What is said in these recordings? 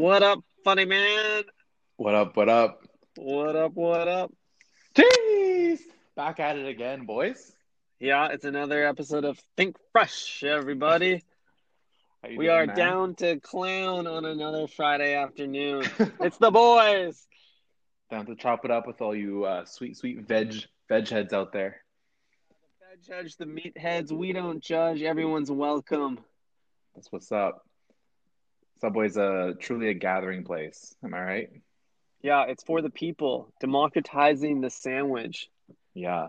What up, funny man? What up? What up? What up? What up? Jeez! Back at it again, boys. Yeah, it's another episode of Think Fresh, everybody. We doing, are man? down to clown on another Friday afternoon. It's the boys. down to chop it up with all you uh, sweet, sweet veg veg heads out there. Fed judge the meatheads. We don't judge. Everyone's welcome. That's what's up. Subway's a truly a gathering place. Am I right? Yeah, it's for the people. Democratizing the sandwich. Yeah.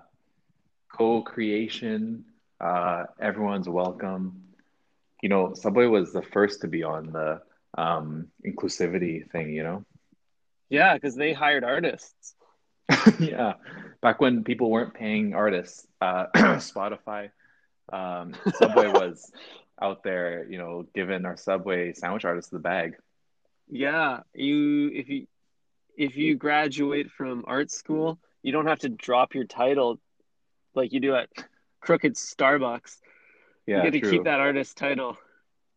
Co-creation. Uh, everyone's welcome. You know, Subway was the first to be on the um, inclusivity thing. You know. Yeah, because they hired artists. yeah, back when people weren't paying artists, uh, Spotify, um, Subway was out there, you know, giving our Subway sandwich artists the bag. Yeah, you if you if you graduate from art school, you don't have to drop your title like you do at Crooked Starbucks. Yeah, you get to true. keep that artist title.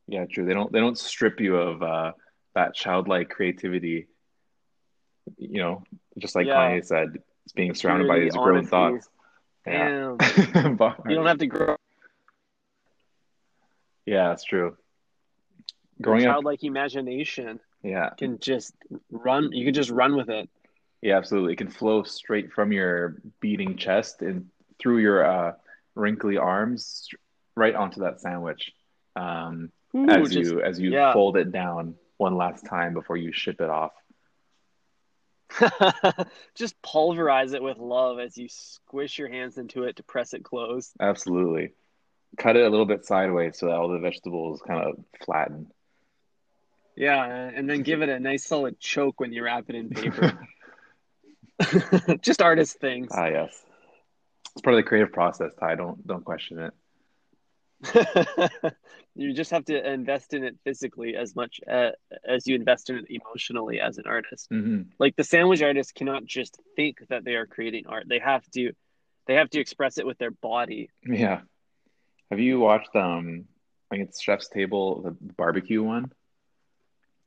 Yeah, true. They don't they don't strip you of uh, that childlike creativity. You know, just like Yeah. Kanye said, it's being surrounded by these grown thoughts. Damn. Yeah. Bar. You don't have to grow Yeah, that's true. your Growing up, childlike imagination. yeah, can just run. You can just run with it. Yeah, absolutely. It can flow straight from your beating chest and through your uh, wrinkly arms right onto that sandwich um, Ooh, as just- you as you yeah. fold it down one last time before you ship it off. just pulverize it with love as you squish your hands into it to press it closed. Absolutely. Cut it a little bit sideways so that all the vegetables kind of flatten. Yeah, and then give it a nice solid choke when you wrap it in paper. just artist things. Ah, yes. It's part of the creative process, Ty. Don't don't question it. you just have to invest in it physically as much uh, as you invest in it emotionally as an artist. hmm Like the sandwich artist cannot just think that they are creating art. They have to they have to express it with their body. Yeah. Have you watched um I think it's Chef's Table, the barbecue one?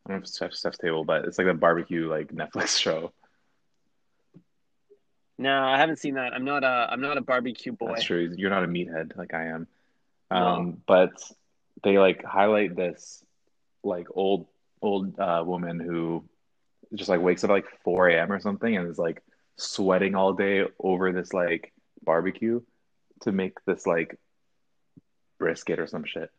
I don't know if it's Chef's, Chef's Table, but it's like a barbecue like Netflix show. No, I haven't seen that. I'm not a I'm not a barbecue boy. That's true. You're not a meathead like I am. No. Um, but they like highlight this like old old uh woman who just like wakes up at like 4 a.m. or something and is like sweating all day over this like barbecue to make this like brisket or some shit.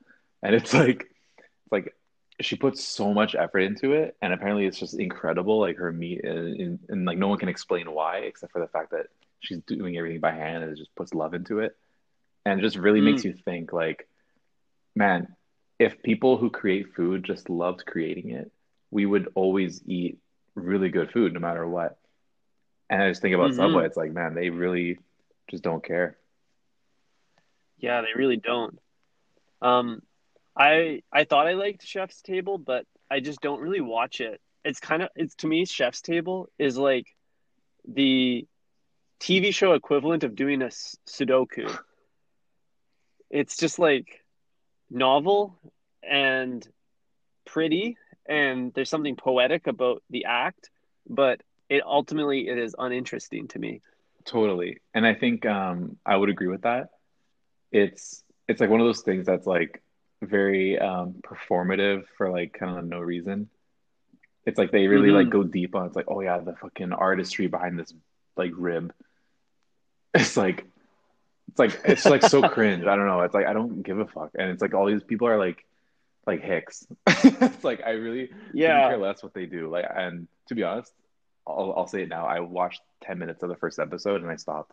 And it's like it's like she puts so much effort into it and apparently it's just incredible like her meat and, and, and like no one can explain why except for the fact that she's doing everything by hand and it just puts love into it and it just really makes you think like man if people who create food just loved creating it we would always eat really good food no matter what and i just think about Mhm. subway it's like man they really just don't care Yeah, they really don't. Um, I I thought I liked Chef's Table, but I just don't really watch it. It's kind of it's to me Chef's Table is like the TV show equivalent of doing a Sudoku. It's just like novel and pretty, and there's something poetic about the act, but it ultimately it is uninteresting to me. Totally. And I think um I would agree with that. It's it's like one of those things that's like very um performative for like kind of no reason. It's like they really like Mhm. go deep on it's like, oh yeah, the fucking artistry behind this like rib. It's like it's like it's like so cringe. I don't know. It's like I don't give a fuck. And it's like all these people are like like hicks. It's like I really Yeah. care less what they do. Like, and to be honest, I'll I'll say it now. I watched ten minutes of the first episode and I stopped.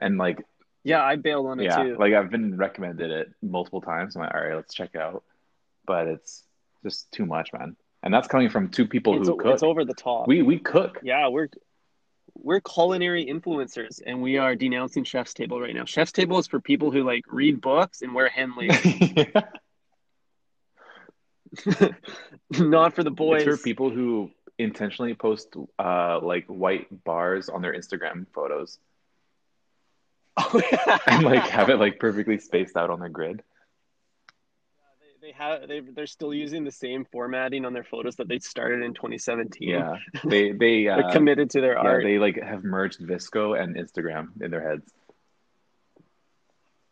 And like, Yeah, I bailed on it yeah, too. like I've been recommended it multiple times. I'm like, all right, let's check it out. But it's just too much, man. And that's coming from two people it's, who cook. it's over the top. We we cook. yeah, we're we're culinary influencers, and we are denouncing Chef's Table right now. Chef's Table is for people who like read books and wear Henley, not for the boys. It's for people who intentionally post uh like white bars on their Instagram photos Oh, yeah. and like have it like perfectly spaced out on their grid. they, They have they they're still using the same formatting on their photos that they started in 2017. Yeah, they they They're uh, committed to their yeah art. they like have merged VSCO and Instagram in their heads.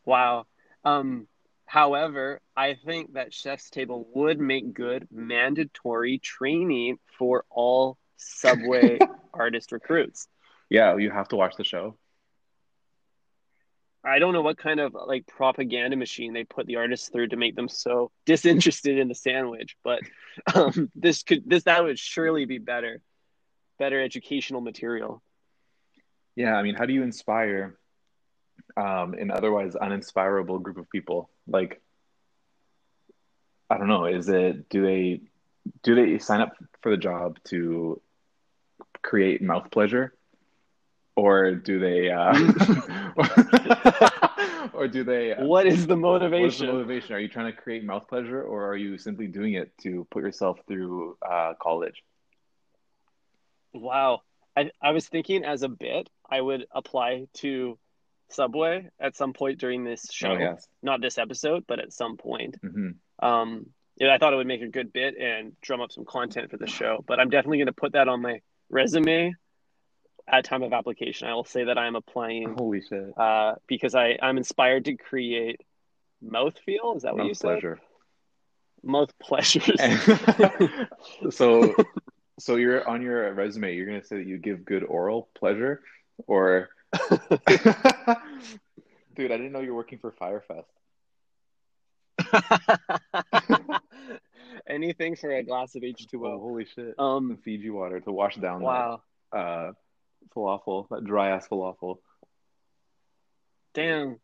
Wow. Um, however, I think that Chef's Table would make good mandatory training for all Subway artist recruits. Yeah, you have to watch the show. I don't know what kind of like propaganda machine they put the artists through to make them so disinterested in the sandwich, but um, this could this that would surely be better, better educational material. Yeah, I mean, how do you inspire um, an otherwise uninspirable group of people? Like, I don't know. Is it do they do they sign up for the job to create mouth pleasure, or do they, uh, or do they? Uh, What is the motivation what is the motivation? Are you trying to create mouth pleasure, or are you simply doing it to put yourself through uh, college? Wow. I, I was thinking as a bit, I would apply to Subway at some point during this show. Oh yes. Not this episode, but at some point. hmm Um, yeah, I thought it would make a good bit and drum up some content for the show. But I'm definitely going to put that on my resume at time of application. I will say that I'm applying Holy shit. uh, because I, I'm inspired to create mouth feel. Is that what you said? Mouth pleasure. Mouth pleasures. so so you're on your resume you're going to say that you give good oral pleasure or dude i didn't know you were working for Fyre Fest Anything for a glass of oh H2O. holy shit Um, fiji water to wash down wow. that uh falafel that dry ass falafel Damn.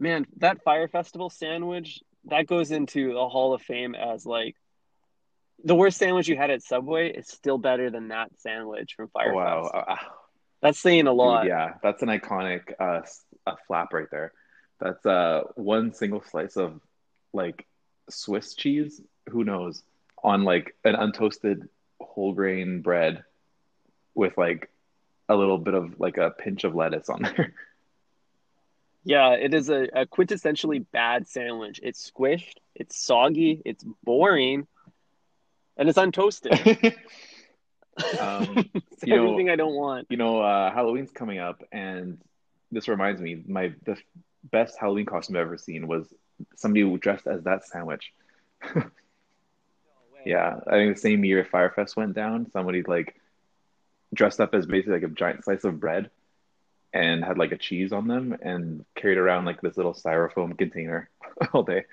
Man, that Fyre Festival sandwich, that goes into the Hall of Fame as like the worst sandwich you had at Subway is still better than that sandwich from Fyre wow. Uh, That's saying a lot. yeah that's an iconic uh a flap right there that's uh one single slice of like swiss cheese who knows on like an untoasted whole grain bread with like a little bit of like a pinch of lettuce on there Yeah, it is a, a quintessentially bad sandwich. It's squished, it's soggy, it's boring, and it's untoasted. um it's you know- everything I don't want. you know uh halloween's coming up and this reminds me my the best halloween costume i've ever seen was somebody dressed as that sandwich Yeah, I think the same year Fyre Fest went down, somebody like dressed up as basically like a giant slice of bread and had like a cheese on them and carried around like this little styrofoam container all day.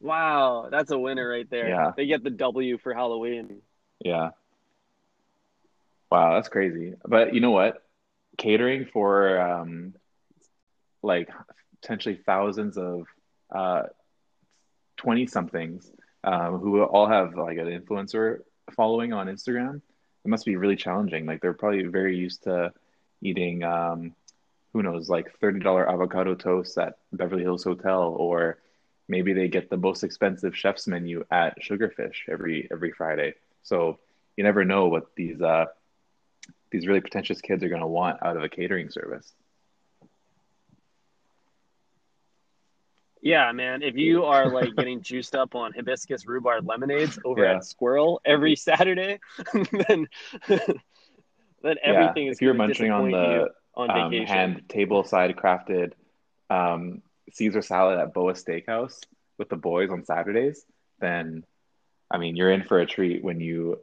Wow, that's a winner right there. Yeah. They get the W for Halloween. Yeah. Wow, that's crazy. But you know what? Catering for um like potentially thousands of uh 20 somethings um, who all have like an influencer following on Instagram. It must be really challenging. Like they're probably very used to eating um who knows, like $30 avocado toast at Beverly Hills Hotel or maybe they get the most expensive chef's menu at Sugarfish every every Friday. So you never know what these uh these really pretentious kids are going to want out of a catering service. Yeah, man. If you are like getting juiced up on hibiscus rhubarb lemonades over Yeah. at Sqirl every Saturday, then then everything yeah, is if you're munching on the on um, hand table side crafted um, Caesar salad at Boa Steakhouse with the boys on Saturdays, then I mean you're in for a treat when you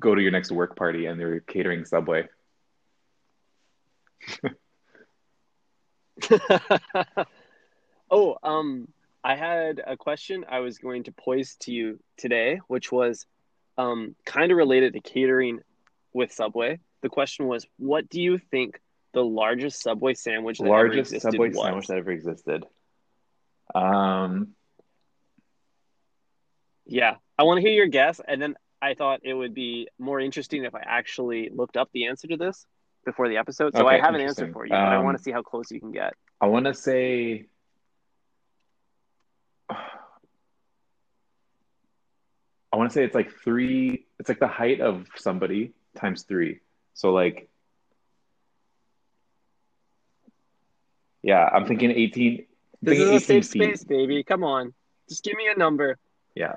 go to your next work party and they're catering Subway. Oh, um, I had a question I was going to pose to you today, which was um, kind of related to catering with Subway. The question was, what do you think the largest Subway sandwich that ever Largest existed Subway was? sandwich that ever existed. Um, Yeah, I want to hear your guess, and then I thought it would be more interesting if I actually looked up the answer to this before the episode. So Okay, I have an answer for you, but I Um, want to see how close you can get. I want to say. I want to say it's like three. It's like the height of somebody times three. So like, yeah, I'm thinking eighteen. I'm This is thinking a safe feet. space, baby. Come on. Just give me a number. Yeah.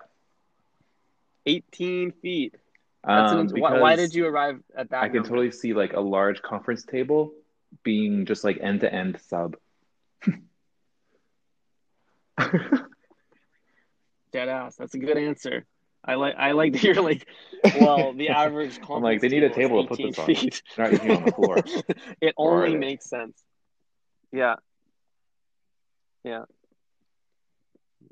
18 feet. Um, an, why, why did you arrive at that I can number? totally see like a large conference table being just like end to end sub. Dead ass. That's a good answer. I like. I like that you're like. Well, the average. I'm like, they need a table to put this on. Feet. They're not eating on the floor. it only makes sense. Yeah. Yeah.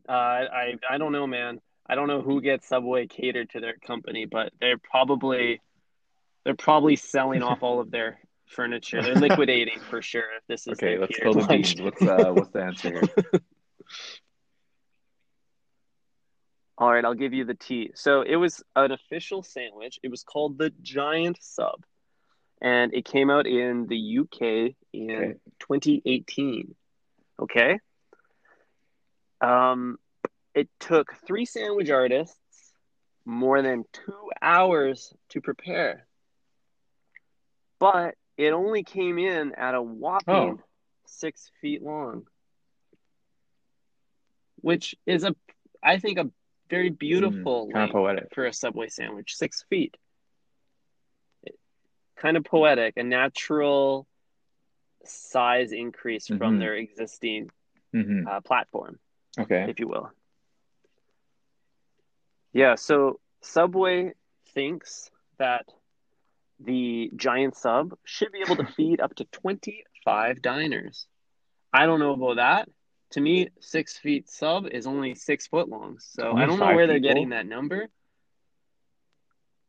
Uh, I I don't know, man. I don't know who gets Subway catered to their company, but they're probably they're probably selling off all of their furniture. They're liquidating for sure. If this is Okay, let's spill the beans. What's uh what's the answer here? All right, I'll give you the tea. So it was an official sandwich. It was called the Giant Sub, and it came out in the UK in Okay. 2018. Okay. Um, it took three sandwich artists more than two hours to prepare, but it only came in at a whopping Oh. six feet long, which is a, I think, a very beautiful kind of poetic. for a Subway sandwich, six feet. Kind of poetic, a natural size increase from Mhm. their existing hmm uh, platform, Okay. if you will. Yeah, so Subway thinks that the giant sub should be able to feed up to 25 diners. I don't know about that. To me, six feet sub is only six foot long. So I don't know 25 where they're getting that number.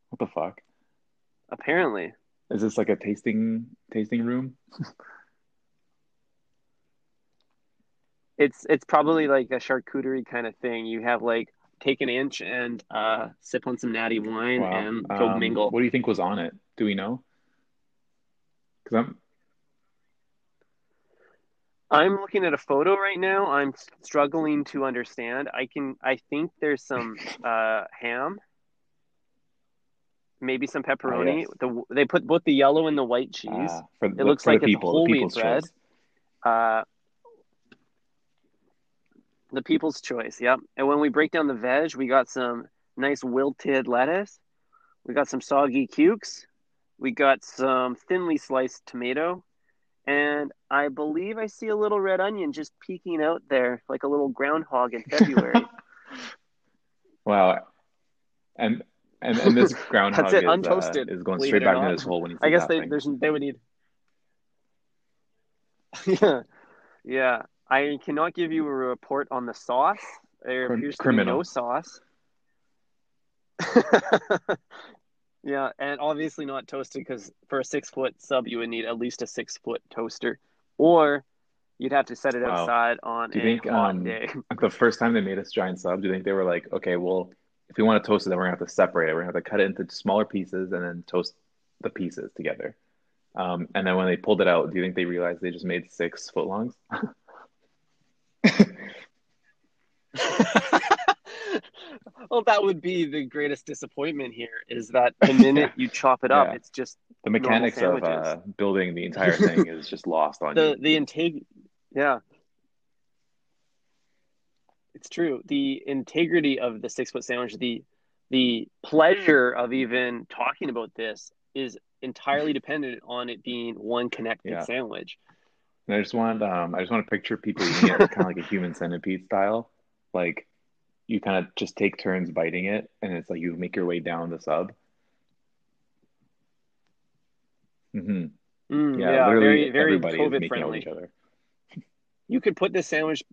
What the fuck? Apparently. Is this like a tasting tasting room? It's it's probably like a charcuterie kind of thing. You have like take an inch and uh, sip on some natty wine Wow. and go Um, mingle. What do you think was on it? Do we know? Because I'm I'm looking at a photo right now. I'm struggling to understand. I can I think there's some uh, ham, maybe some pepperoni. yes. The they put both the yellow and the white cheese. uh, for the, looks like people, whole wheat people's bread. choice. Uh, the people's choice. Yep. And when we break down the veg, we got some nice wilted lettuce. We got some soggy cukes. We got some thinly sliced tomato. And I believe I see a little red onion just peeking out there like a little groundhog in February. Wow. And and, and this groundhog That's it, is, uh, is going straight back into not. his hole when he I sees guess that they thing. there's they would need. yeah, yeah. I cannot give you a report on the sauce. There Crim- appears to be no sauce. Yeah, and obviously not toasted because for a six foot sub you would need at least a six foot toaster, or you'd have to set it Wow. outside on Do a think, hot um, day. The first time they made us giant sub, do you think they were like, okay, well, if we want to toast it, then we're gonna have to separate it. We're gonna have to cut it into smaller pieces and then toast the pieces together. Um, and then when they pulled it out, do you think they realized they just made six foot longs? well, that would be the greatest disappointment here. Is that the minute you chop it up, Yeah. it's just The mechanics of uh, building the entire thing is just lost on the you. the integ yeah it's true the integrity of the six foot sandwich the the pleasure of even talking about this is entirely dependent on it being one connected Yeah. sandwich And I just want, um, I just want to picture people eating it kind of like a human centipede style. Like you kind of just take turns biting it, and it's like you make your way down the sub. hmm Mm, Yeah, yeah, very very covid friendly each other. you could put this sandwich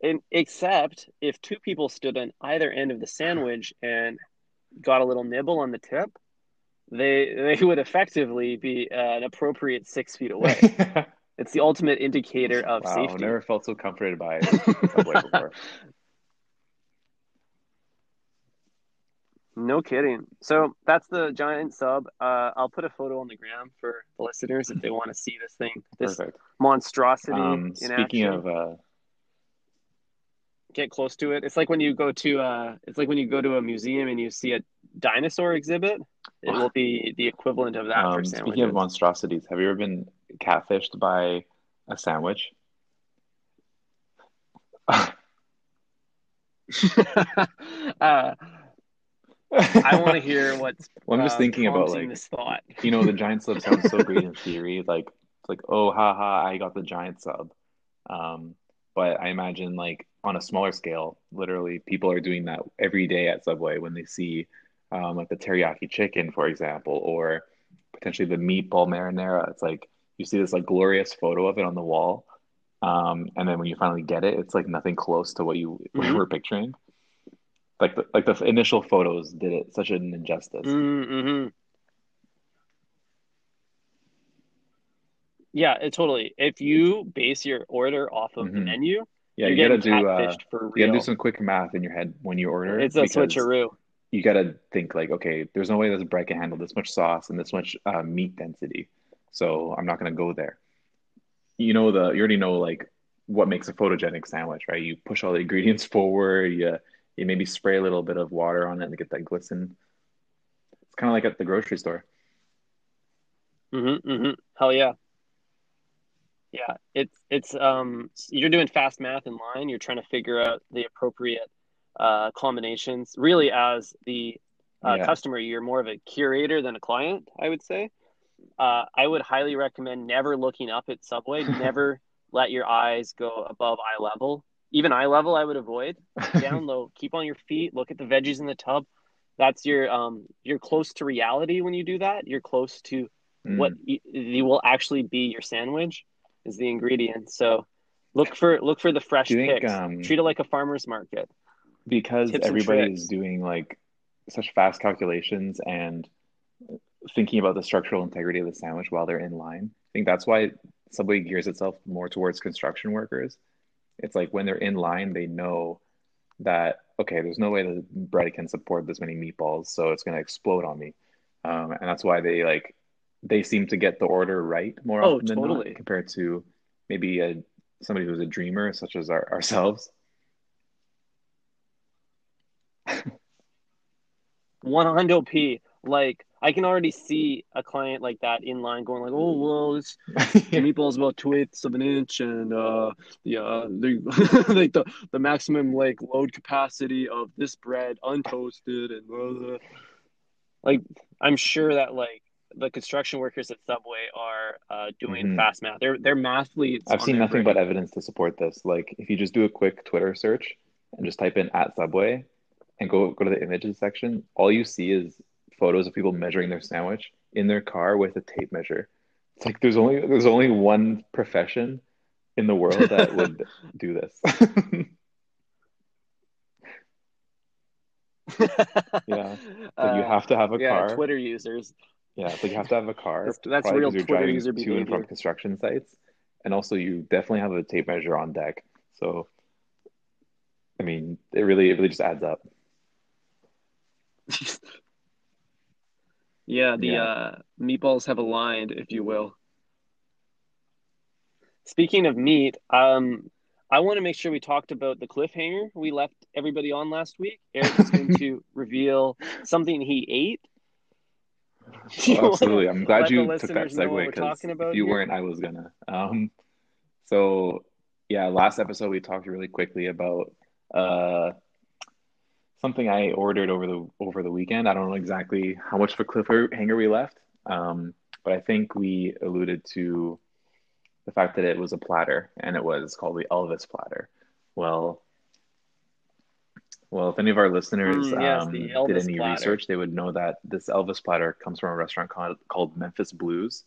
in except if two people stood on either end of the sandwich and got a little nibble on the tip they they would effectively be uh, an appropriate six feet away It's the ultimate indicator of wow, safety. never felt so comforted by a Subway No kidding. So that's the giant sub. Uh, I'll put a photo on the gram for the listeners if they want to see this thing, this Perfect. monstrosity Um, in speaking action. of, uh, Get close to it. It's like when you go to uh, it's like when you go to a museum and you see a dinosaur exhibit. It will be the equivalent of that for um, sandwiches. speaking of monstrosities, have you ever been catfished by a sandwich? uh, I want to hear what's. Well, I'm just uh, thinking about like this thought. you know the giant sub sounds so great in theory. Like it's like oh haha ha, I got the giant sub. Um, but I imagine like on a smaller scale, literally people are doing that every day at Subway when they see um, like the teriyaki chicken, for example, or potentially the meatball marinara. It's like you see this like glorious photo of it on the wall, um, and then when you finally get it, it's like nothing close to what you Mhm. were picturing. Like the, like the initial photos did it such an injustice. Mm-hmm. Yeah, it totally. If you base your order off of the Mhm. menu, Yeah, you're gotta do uh, you gotta do some quick math in your head when you order. It's a switcheroo. You gotta think like, okay, there's no way this bread can handle this much sauce and this much uh, meat density, so I'm not gonna go there. You know the you already know like what makes a photogenic sandwich, right? You push all the ingredients forward. You you maybe spray a little bit of water on it to get that glisten. It's kind of like at the grocery store. Mm-hmm, mm-hmm. Hell yeah. Yeah, it's it's um you're doing fast math in line. You're trying to figure out the appropriate uh, combinations. Really, as the uh, Yeah. customer, you're more of a curator than a client. I would say. Uh, I would highly recommend never looking up at Subway. never let your eyes go above eye level. Even eye level, I would avoid. Down low, keep on your feet. Look at the veggies in the tub. That's your um. You're close to reality when you do that. You're close to Mm. what y- you will actually be your sandwich is the ingredient. So look for look for the fresh Do you think, picks. um, Treat it like a farmer's market. because Tips is doing like such fast calculations and thinking about the structural integrity of the sandwich while they're in line. I think that's why Subway gears itself more towards construction workers. It's like when they're in line, they know that okay, there's no way the bread can support this many meatballs, so it's going to explode on me, um, and that's why they like they seem to get the order right more Oh, often than totally. not compared to maybe a somebody who's a dreamer such as our, ourselves. One hundo p. Like I can already see a client like that in line going like, oh well, this the meatball's about two eighths of an inch, and uh, the uh, the like the the maximum like load capacity of this bread untoasted and blah, blah. like I'm sure that like the construction workers at Subway are uh, doing Mhm. fast math. They're they're mathletes. I've seen nothing brain. but evidence to support this. Like if you just do a quick Twitter search and just type in at Subway and go go to the images section, all you see is photos of people measuring their sandwich in their car with a tape measure. It's like there's only there's only one profession in the world that would do this. Yeah. Like you Uh, have to have a yeah, car. Twitter users. Yeah, like you have to have a car. That's- that's real Twitter driving user to and from construction sites, and also you definitely have a tape measure on deck. So, I mean, it really it really just adds up. Yeah, the Yeah. uh, meatballs have aligned, if you will. Speaking of meat, um, I want to make sure we talked about the cliffhanger we left everybody on last week. Eric is going to reveal something he ate. Do you wanna absolutely. I'm glad you took that listeners know what segue because if you here? weren't, I was gonna. Um, so yeah, last episode we talked really quickly about uh something I ordered over the over the weekend. I don't know exactly how much of a cliffhanger we left, um, but I think we alluded to the fact that it was a platter and it was called the Elvis platter. Well, well, if any of our listeners Mm, yes, um, did any platter. research, they would know that this Elvis platter comes from a restaurant called, called Memphis Blues.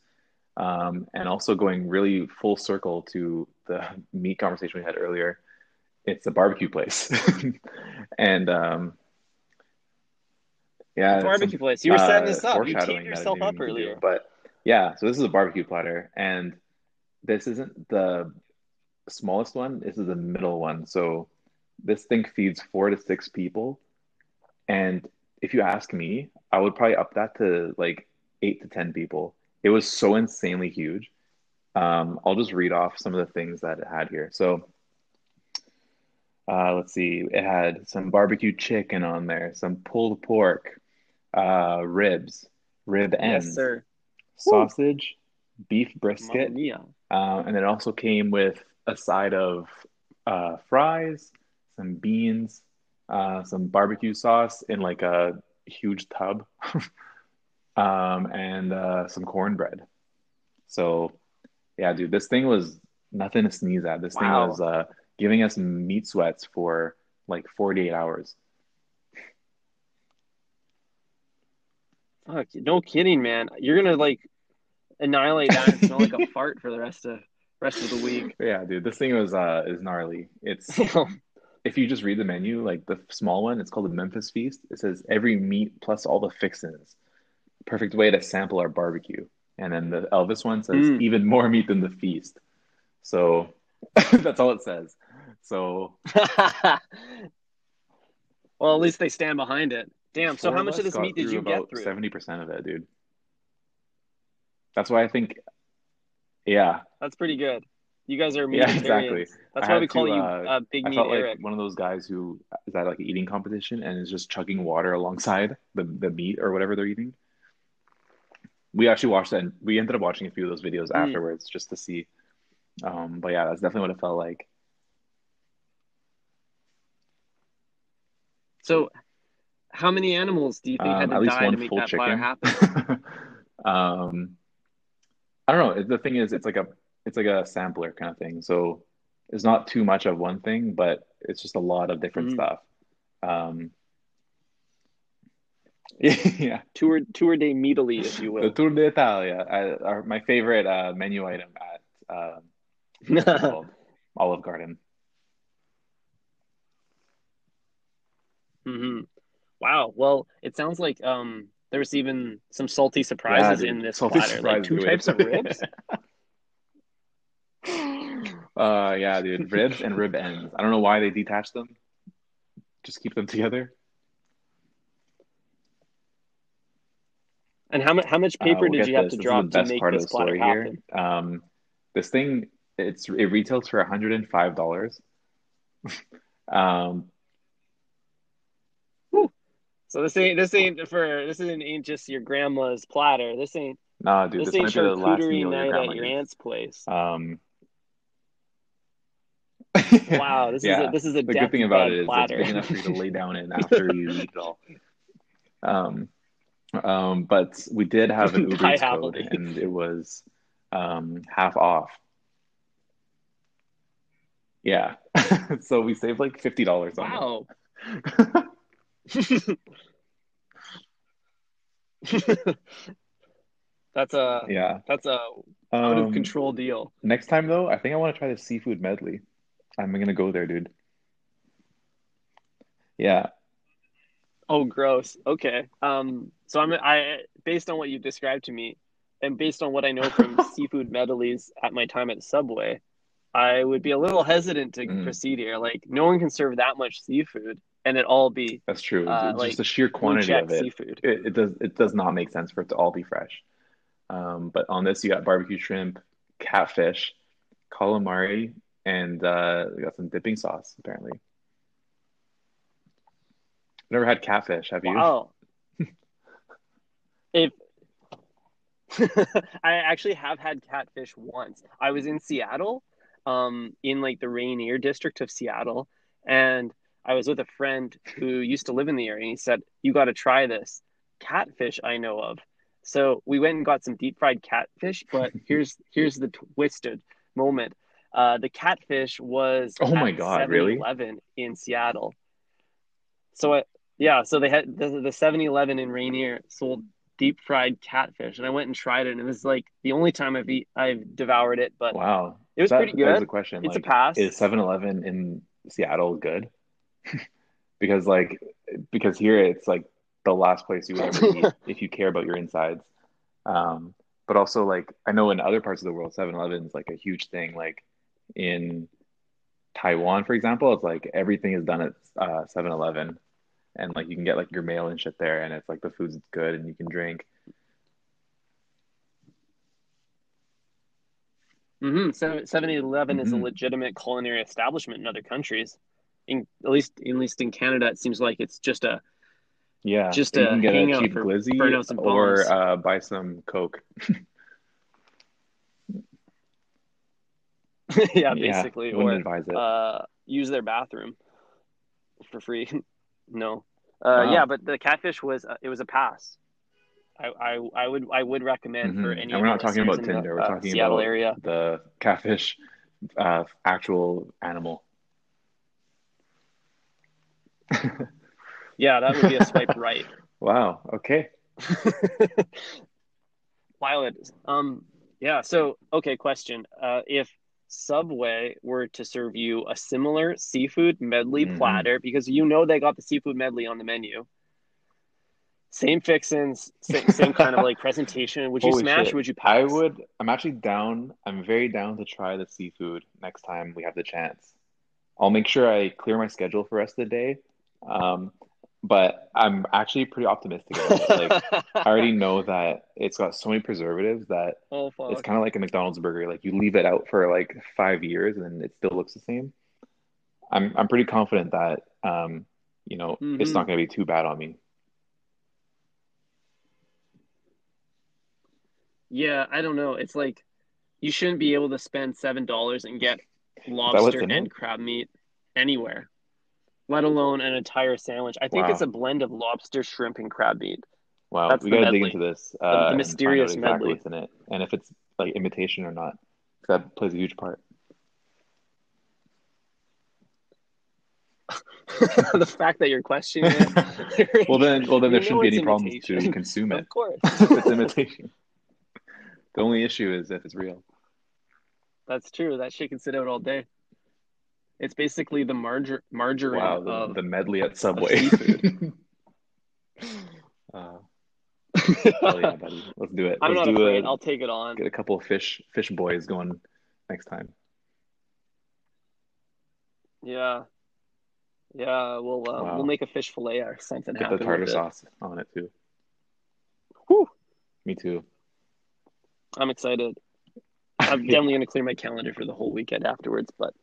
Um, and also going really full circle to the meat conversation we had earlier, it's a barbecue place. and um, yeah, some- Barbecue place. You were setting uh, this up. You teed yourself up do. earlier. But yeah, so this is a barbecue platter, and this isn't the smallest one. This is the middle one. So this thing feeds four to six people, and if you ask me, I would probably up that to like eight to ten people. It was so insanely huge. Um, I'll just read off some of the things that it had here. So uh, let's see, it had some barbecue chicken on there, some pulled pork, uh, ribs, rib ends, Yes, sir. sausage, beef brisket, um, and it also came with a side of uh, fries, some beans, uh, some barbecue sauce in like a huge tub, um, and uh, some cornbread. So, yeah, dude, this thing was nothing to sneeze at. This thing was uh, giving us meat sweats for like 48 hours. Fuck, no kidding, man. You're gonna like annihilate that and smell like a fart for the rest of rest of the week. Yeah, dude, this thing was uh is gnarly. It's if you just read the menu, like the small one, it's called the Memphis Feast. It says every meat plus all the fixins. Perfect way to sample our barbecue. And then the Elvis one says Mm. even more meat than the feast. So that's all it says. So well, at least they stand behind it. Damn. So how much of this meat did you get through? Seventy percent of it, dude. That's why I think, yeah, That's pretty good. You guys are yeah, exactly. That's I why we call to, you uh, uh, Big I Meat felt like Eric. one of those guys who is at like an eating competition and is just chugging water alongside the, the meat or whatever they're eating. We actually watched that. And we ended up watching a few of those videos Mm. afterwards just to see. Um, but yeah, that's definitely what it felt like. So, how many animals do you think had Um, to at least die to make full that fire happen? um, I don't know. The thing is, it's like a it's like a sampler kind of thing. So it's not too much of one thing, but it's just a lot of different Mhm. stuff. Um, yeah. Tour tour de Meatly, if you The will. Tour d'Italia, uh, are my favorite uh, menu item at what's it called? Olive Garden. hmm Wow. Well, it sounds like um there's even some salty surprises dude. in this Salty platter, like two types of ribs. Uh, yeah, dude, ribs and rib ends. I don't know why they detach them. Just keep them together. And how much how much Uh, paper well, did you have this. to This drop to make part of this the platter happen? here. Um, this thing, it's it retails for $105. Um, So this ain't this ain't for this ain't, ain't just your grandma's platter. This ain't nah, dude, this, this ain't might be the last meal your night grandma at your aunt's place. Um, Wow, this yeah. is a this is a The good thing about it is platter. it's big enough for you to lay down in after you eat it all. Um, um, but we did have an Uber code, and it was um, half off. Yeah, so we saved like fifty dollars on Wow. it. that's a yeah. that's a out of Um, control deal. next time though, I think I want to try the seafood medley. I'm gonna go there, dude. Yeah. Oh, gross. Okay. Um. So I'm I based on what you described to me, and based on what I know from seafood medleys at my time at Subway, I would be a little hesitant to Mm. proceed here. Like, no one can serve that much seafood, and it all be That's true. Uh, It's like, just the sheer quantity of it. seafood. it, it does it does not make sense for it to all be fresh. Um, but on this, you got barbecue shrimp, catfish, calamari, and uh, we got some dipping sauce. Apparently, never had catfish. Have you? Wow. if I actually have had catfish once. I was in Seattle, um, in like the Rainier district of Seattle, and I was with a friend who used to live in the area, and he said, "You got to try this catfish I know of." So we went and got some deep fried catfish, but here's here's the twisted moment. Uh, the catfish was Oh my at God, really? 7-Eleven in Seattle. So I, yeah, so they had the, the 7-Eleven in Rainier sold deep fried catfish, and I went and tried it, and it was like the only time I've eat, I've devoured it, but Wow, it was that pretty good. the question: It's a like, pass. is 7-Eleven in Seattle good? because like because here it's like the last place you would ever eat if you care about your insides. Um, but also like I know in other parts of the world, 7-Eleven is like a huge thing. Like in Taiwan, for example, it's like everything is done at uh 7-Eleven, and like you can get like your mail and shit there, and it's like the food's good and you can drink. Mm-hmm. 7-Eleven is a Mhm. legitimate culinary establishment in other countries. In at least at least in Canada, it seems like it's just a Yeah, Just a get a cheap for glizzy burn out some or uh, buy some Coke. yeah, Yeah, basically, wouldn't or uh, use their bathroom for free. No. Uh, Wow. Yeah, but the catfish was uh, it was a pass. I, I, I would I would recommend for Mhm. any. And we're not talking about in the, Tinder. We're uh, talking Seattle about area. the catfish, uh, actual animal. Yeah, that would be a swipe right. Wow. Okay. Violet. Um. Yeah. So, okay. Question. Uh, if Subway were to serve you a similar seafood medley Mhm. platter, because you know they got the seafood medley on the menu, same fixins, same, same kind of like presentation, would you Holy smash? shit. Or would you pass? I would. I'm actually down. I'm very down to try the seafood next time we have the chance. I'll make sure I clear my schedule for the rest of the day. Um, but I'm actually pretty optimistic about it. Like, I already know that it's got so many preservatives that oh it's kind of like a McDonald's burger. Like you leave it out for like five years and it still looks the same. I'm I'm pretty confident that um, you know, it's Mhm. not going to be too bad on me. Yeah, I don't know. It's like you shouldn't be able to spend seven dollars and get lobster and it? crab meat anywhere, let alone an entire sandwich. I think Wow. it's a blend of lobster, shrimp, and crab meat. Wow, That's we the got to dig into this uh, the and find out mysterious exactly medley. in it and if it's like imitation or not, that plays a huge part. the fact that you're questioning it. Well, then, well, then there shouldn't be any problems to consume it. of course. it's imitation. The only issue is if it's real. That's true. That shit can sit out all day. It's basically the margar- margarine Wow, the, of. the medley at Subway. uh, yeah, buddy. Let's do it. I'm Let's not do afraid. a, I'll take it on. get a couple of fish fish boys going next time. Yeah. Yeah, we'll uh, Wow. we'll make a fish fillet or something Get the tartar sauce on it too. Whew. Me too. I'm excited. I'm definitely gonna clear my calendar for the whole weekend afterwards, but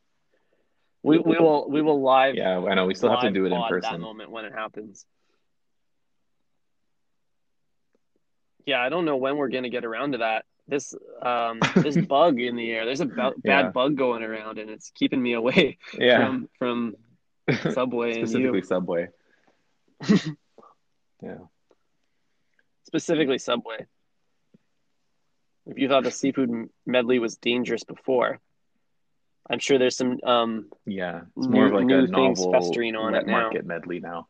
we we will we will live Yeah, I know. We still have to do it in pod that person. moment when it happens. Yeah, I don't know when we're gonna get around to that. This um this bug in the air. There's a bad Yeah. bug going around, and it's keeping me away Yeah, from from Subway specifically. Subway. yeah. Specifically Subway. If you thought the seafood medley was dangerous before, I'm sure there's some um Yeah, it's more of New- like new a things novel festering on it now. market medley now.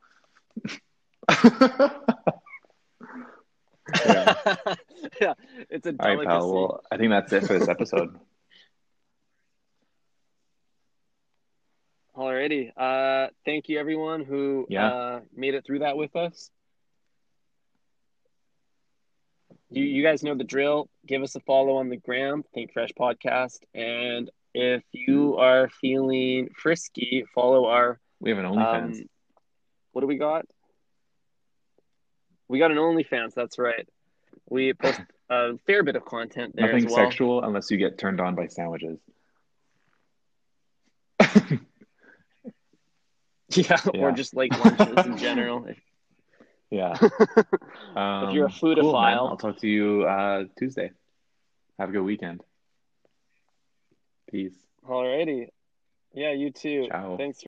yeah. Yeah. it's a All right, delicacy. pal. Well, I think that's it for this episode. Alrighty. Uh, thank you everyone who Yeah. uh, made it through that with us. You you guys know the drill. Give us a follow on the gram, Think Fresh Podcast, and if you are feeling frisky, follow our We have an um, OnlyFans. what do we got? We got an OnlyFans. That's right. We post a fair bit of content there Nothing as well. sexual unless you get turned on by sandwiches. Yeah, Yeah. or just like lunches in general. If, Yeah. Um, if you're a cool, foodophile. I'll talk to you uh, Tuesday. Have a good weekend. Peace. Alrighty. Yeah, you too. Ciao. Thanks